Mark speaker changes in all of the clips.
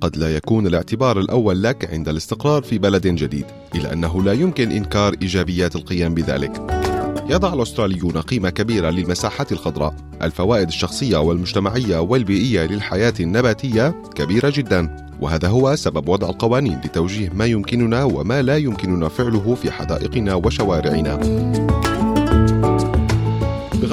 Speaker 1: قد لا يكون الاعتبار الأول لك عند الاستقرار في بلد جديد إلا أنه لا يمكن إنكار إيجابيات القيام بذلك. يضع الأستراليون قيمة كبيرة للمساحات الخضراء الفوائد الشخصية والمجتمعية والبيئية للحياة النباتية كبيرة جدا وهذا هو سبب وضع القوانين لتوجيه ما يمكننا وما لا يمكننا فعله في حدائقنا وشوارعنا.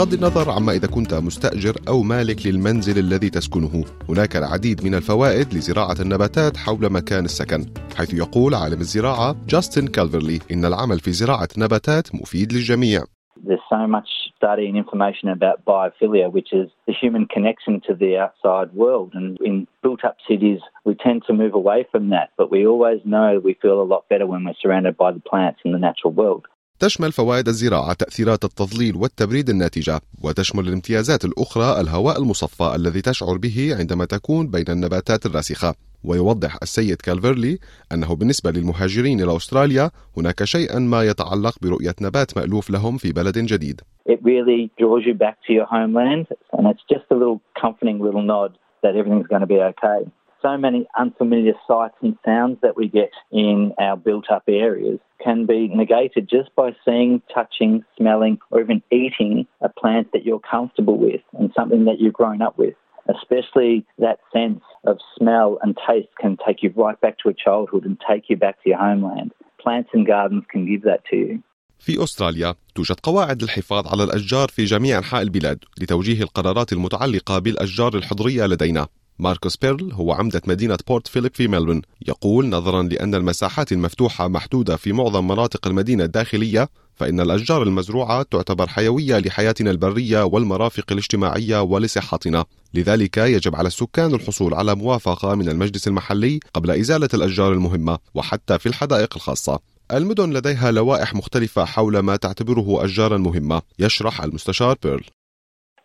Speaker 1: بغض النظر عما إذا كنت مستأجر أو مالك للمنزل الذي تسكنه هناك العديد من الفوائد لزراعة النباتات حول مكان السكن حيث يقول عالم الزراعة جاستن كالفرلي إن العمل في زراعة نباتات مفيد للجميع
Speaker 2: There's so much study and information about biophilia, which is the human connection to the outside world. And in built up cities, we tend to move away from that. But we always know we feel a lot better when we're surrounded by the plants in the natural world.
Speaker 1: تشمل فوائد الزراعة تأثيرات التظليل والتبريد الناتجة وتشمل الامتيازات الأخرى الهواء المصفى الذي تشعر به عندما تكون بين النباتات الراسخة. ويوضح السيد كالفيرلي أنه بالنسبة للمهاجرين إلى أستراليا هناك شيئا ما يتعلق برؤية نبات مألوف لهم في بلد جديد.
Speaker 2: It really draws you back to your homeland, and it's just a little comforting little nod that everything's going to be okay. so many unfamiliar sights and sounds that we get in our built up areas. can be negated just by seeing, touching, smelling, or even eating a plant that you're comfortable with and something that you've grown up with. Especially that sense of smell and taste can take you right back to a childhood and take you back to your homeland. Plants and gardens can give that to you.
Speaker 1: في أستراليا توجد قواعد للحفاظ على الأشجار في جميع أنحاء البلاد لتوجيه القرارات المتعلقة بالأشجار الحضرية لدينا ماركوس بيرل هو عمدة مدينة بورت فيليب في ملبون يقول نظرا لأن المساحات المفتوحة محدودة في معظم مناطق المدينة الداخلية فإن الأشجار المزروعة تعتبر حيوية لحياتنا البرية والمرافق الاجتماعية ولصحتنا. لذلك يجب على السكان الحصول على موافقة من المجلس المحلي قبل إزالة الأشجار المهمة وحتى في الحدائق الخاصة. المدن لديها لوائح مختلفة حول ما تعتبره أشجارا مهمة يشرح المستشار بيرل.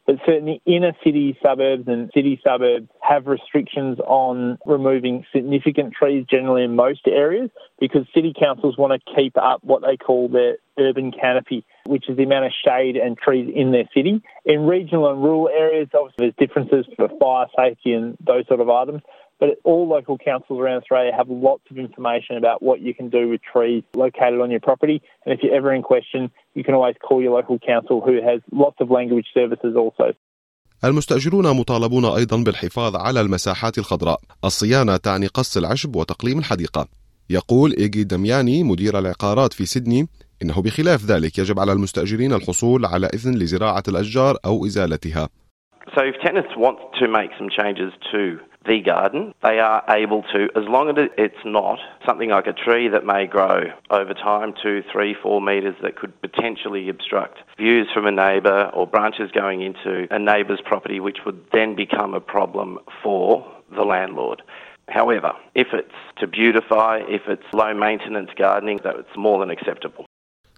Speaker 3: But certainly inner city suburbs and city suburbs have restrictions on removing significant trees generally in most areas because city councils want to keep up what they call their urban canopy, which is the amount of shade and trees in their city. In regional and rural areas, obviously there's differences for fire safety and those sort of items. But all local councils around Australia have lots of information about what you can do with trees located on your property. And if you're ever in question, you can always call your local council who has lots of language services also.
Speaker 1: المستأجرون مطالبون أيضا بالحفاظ على المساحات الخضراء الصيانة تعني قص العشب وتقليم الحديقة يقول إيجي دمياني مدير العقارات في سيدني إنه بخلاف ذلك يجب على المستأجرين الحصول على إذن لزراعة الأشجار أو إزالتها
Speaker 4: So if tenants want to make some changes to the garden, they are able to, as long as it's not something like a tree that may grow over time two, three, four metres that could potentially obstruct views from a neighbour or branches going into a neighbour's property, which would then become a problem for the landlord. However, if it's to beautify, if it's low maintenance gardening, that it's more than acceptable.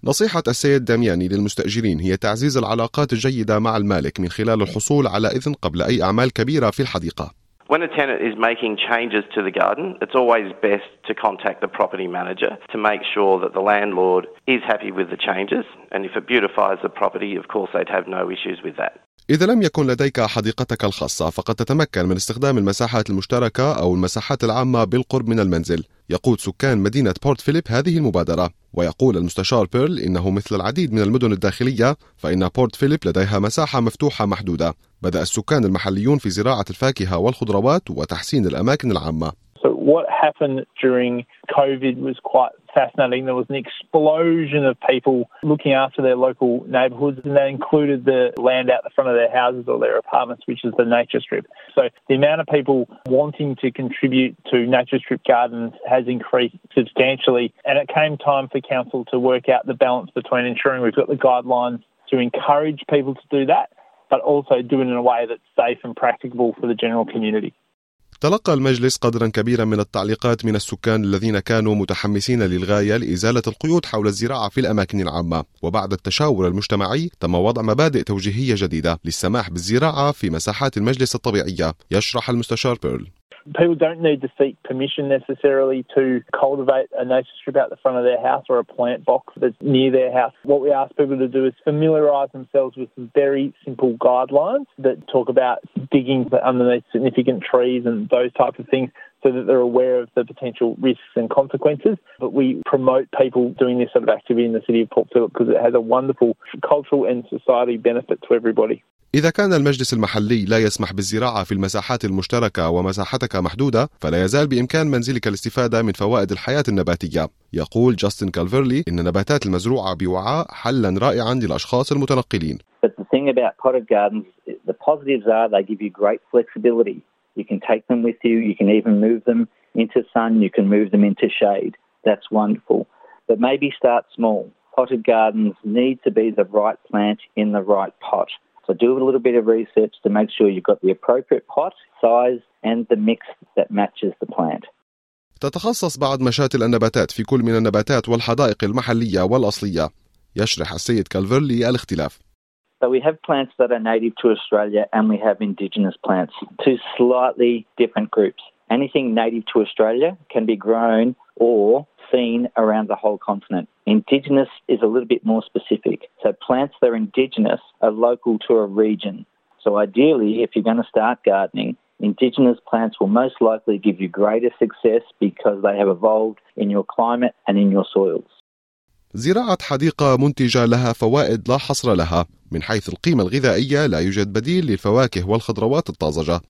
Speaker 1: نصيحة السيد دامياني للمستأجرين هي تعزيز العلاقات الجيدة مع المالك من خلال الحصول على إذن قبل أي أعمال كبيرة في الحديقة.
Speaker 4: When a tenant is making changes to the garden, it's always best to contact the property manager to make sure that the landlord is happy with the changes. And if it beautifies the property, of course, they'd have no issues with that.
Speaker 1: إذا لم يكن لديك حديقتك الخاصة فقد تتمكن من استخدام المساحات المشتركة أو المساحات العامة بالقرب من المنزل يقود سكان مدينة بورت فيليب هذه المبادرة ويقول المستشار بيرل إنه مثل العديد من المدن الداخلية فإن بورت فيليب لديها مساحة مفتوحة محدودة بدأ السكان المحليون في زراعة الفاكهة والخضروات وتحسين الأماكن العامة
Speaker 3: So what happened during COVID was quite fascinating. There was an explosion of people looking after their local neighbourhoods, and that included the land out the front of their houses or their apartments, which is the nature strip. So the amount of people wanting to contribute to nature strip gardens has increased substantially, and it came time for council to work out the balance between ensuring we've got the guidelines to encourage people to do that, but also do it in a way that's safe and practicable for the general community.
Speaker 1: تلقى المجلس قدرا كبيرا من التعليقات من السكان الذين كانوا متحمسين للغاية لإزالة القيود حول الزراعة في الأماكن العامة وبعد التشاور المجتمعي تم وضع مبادئ توجيهية جديدة للسماح بالزراعة في مساحات المجلس الطبيعية يشرح المستشار بيرل
Speaker 3: People don't need to seek permission necessarily to cultivate a nature strip out the front of their house or a plant box that's near their house. What we ask people to do is familiarise themselves with some very simple guidelines that talk about digging underneath significant trees and those types of things so that they're aware of the potential risks and consequences. But we promote people doing this sort of activity in the city of Port Phillip because it has a wonderful cultural and society benefit to everybody.
Speaker 1: إذا كان المجلس المحلي لا يسمح بالزراعة في المساحات المشتركة ومساحتك محدودة فلا يزال بإمكان منزلك الاستفادة من فوائد الحياة النباتية يقول جاستن كالفيرلي إن النباتات المزروعة بوعاء حلا رائعا للأشخاص المتنقلين
Speaker 2: But the thing about potted gardens, the positives are they give you great flexibility. You can take them with you, you can even move them into sun, you can move them into shade. That's wonderful. But maybe start small. Potted gardens need to be the right plant in the right pot. So do a little bit of research to make sure you've got the appropriate pot, size, and the mix that matches the plant.
Speaker 1: تتخصص بعض مشاتل النباتات في كل من النباتات والحدائق المحلية والأصلية يشرح السيد كالفيرلي الاختلاف
Speaker 2: So we have plants that are native to Australia and we have indigenous plants, two slightly different groups. Anything native to Australia can be grown or seen around the whole continent. Indigenous is a little bit more specific. So plants that are indigenous are local to a region. So ideally, if you're going to start gardening, indigenous plants will most likely give you greater success because they have evolved in your climate and in your soils.
Speaker 1: زراعة حديقة منتجة لها فوائد لا حصر لها من حيث القيمة الغذائية لا يوجد بديل للفواكه والخضروات الطازجة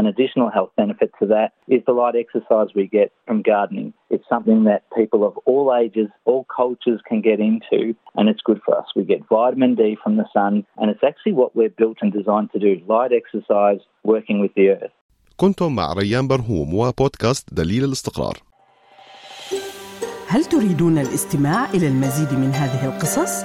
Speaker 2: An additional health benefit to that is the light exercise we get from gardening. It's something that people of all ages, all cultures can get into, and it's good for us. We get vitamin D from the sun, and it's actually what we're built and designed to do light exercise, working with the earth.
Speaker 1: كنتم مع ريان برهوم وبودكاست دليل الاستقرار
Speaker 5: هل تريدون الاستماع إلى المزيد من هذه القصص؟